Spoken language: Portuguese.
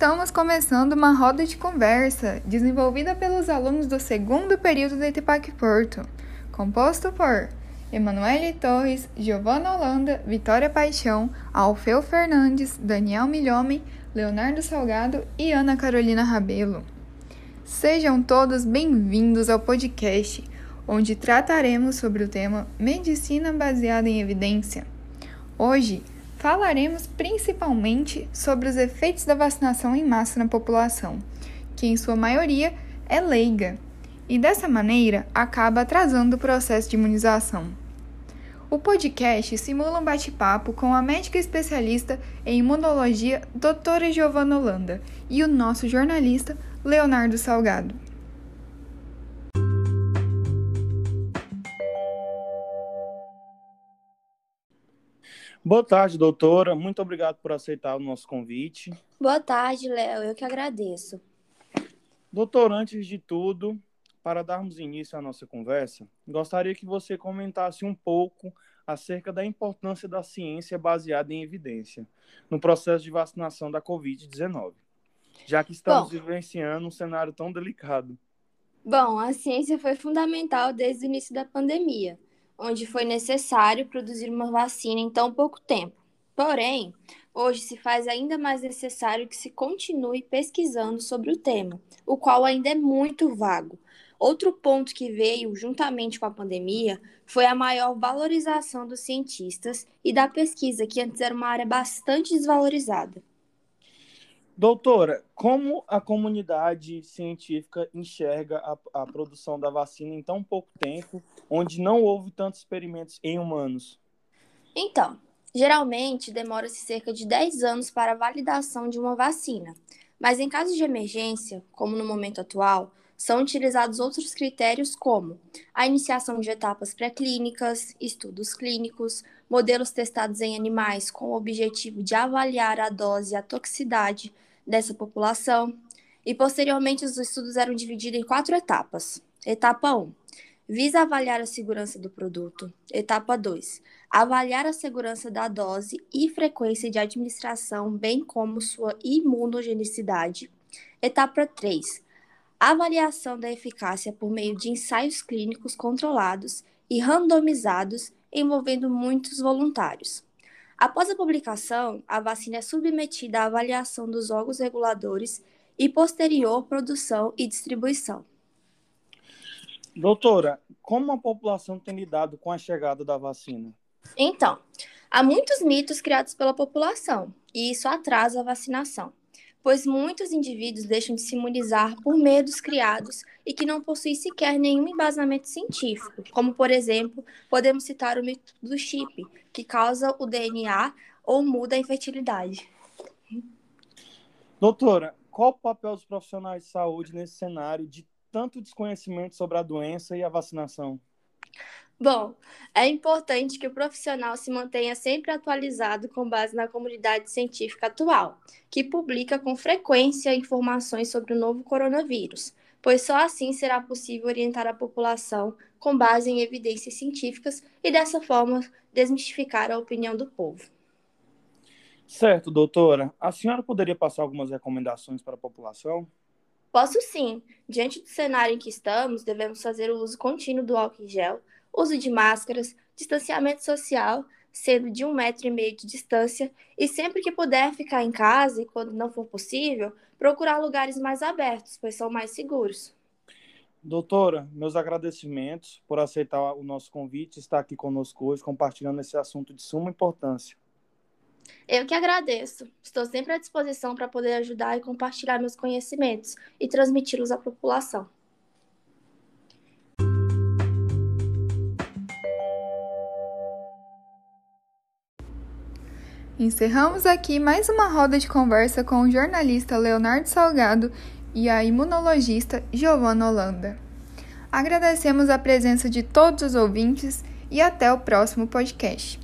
Estamos começando uma roda de conversa desenvolvida pelos alunos do segundo período do Itipac Porto, composto por Emanuele Torres, Giovanna Holanda, Vitória Paixão, Alfeu Fernandes, Daniel Milhomem, Leonardo Salgado e Ana Carolina Rabelo. Sejam todos bem-vindos ao podcast, onde trataremos sobre o tema Medicina baseada em evidência. Hoje, falaremos principalmente sobre os efeitos da vacinação em massa na população, que em sua maioria é leiga, e dessa maneira acaba atrasando o processo de imunização. O podcast simula um bate-papo com a médica especialista em imunologia, doutora Giovanna Holanda, e o nosso jornalista, Leonardo Salgado. Boa tarde, doutora. Muito obrigado por aceitar o nosso convite. Boa tarde, Léo. Eu que agradeço. Doutor, antes de tudo, para darmos início à nossa conversa, gostaria que você comentasse um pouco acerca da importância da ciência baseada em evidência no processo de vacinação da Covid-19, já que estamos bom, vivenciando um cenário tão delicado. Bom, a ciência foi fundamental desde o início da pandemia onde foi necessário produzir uma vacina em tão pouco tempo. Porém, hoje se faz ainda mais necessário que se continue pesquisando sobre o tema, o qual ainda é muito vago. Outro ponto que veio juntamente com a pandemia foi a maior valorização dos cientistas e da pesquisa, que antes era uma área bastante desvalorizada. Doutora, como a comunidade científica enxerga a, a, produção da vacina em tão pouco tempo, onde não houve tantos experimentos em humanos? Então, geralmente demora-se cerca de 10 anos para a validação de uma vacina, mas em casos de emergência, como no momento atual, são utilizados outros critérios como a iniciação de etapas pré-clínicas, estudos clínicos, modelos testados em animais com o objetivo de avaliar a dose e a toxicidade dessa população. E posteriormente os estudos eram divididos em quatro etapas. Etapa 1. Visa avaliar a segurança do produto. Etapa 2. Avaliar a segurança da dose e frequência de administração, bem como sua imunogenicidade. Etapa 3. Avaliação da eficácia por meio de ensaios clínicos controlados e randomizados envolvendo muitos voluntários. Após a publicação, a vacina é submetida à avaliação dos órgãos reguladores e posterior produção e distribuição. Doutora, como a população tem lidado com a chegada da vacina? Então, há muitos mitos criados pela população e isso atrasa a vacinação pois muitos indivíduos deixam de se imunizar por medos criados e que não possuem sequer nenhum embasamento científico, como, por exemplo, podemos citar o mito do chip, que causa o DNA ou muda a infertilidade. Doutora, qual o papel dos profissionais de saúde nesse cenário de tanto desconhecimento sobre a doença e a vacinação? Bom, é importante que o profissional se mantenha sempre atualizado com base na comunidade científica atual, que publica com frequência informações sobre o novo coronavírus, pois só assim será possível orientar a população com base em evidências científicas e dessa forma desmistificar a opinião do povo. Certo, doutora. A senhora poderia passar algumas recomendações para a população? Posso sim. Diante do cenário em que estamos, devemos fazer o uso contínuo do álcool em gel, uso de máscaras, distanciamento social, sendo de um metro e meio de distância, e sempre que puder ficar em casa e quando não for possível, procurar lugares mais abertos, pois são mais seguros. Doutora, meus agradecimentos por aceitar o nosso convite e estar aqui conosco hoje, compartilhando esse assunto de suma importância. Eu que agradeço. Estou sempre à disposição para poder ajudar e compartilhar meus conhecimentos e transmiti-los à população. Encerramos aqui mais uma roda de conversa com o jornalista Leonardo Salgado e a imunologista Giovanna Holanda. Agradecemos a presença de todos os ouvintes e até o próximo podcast.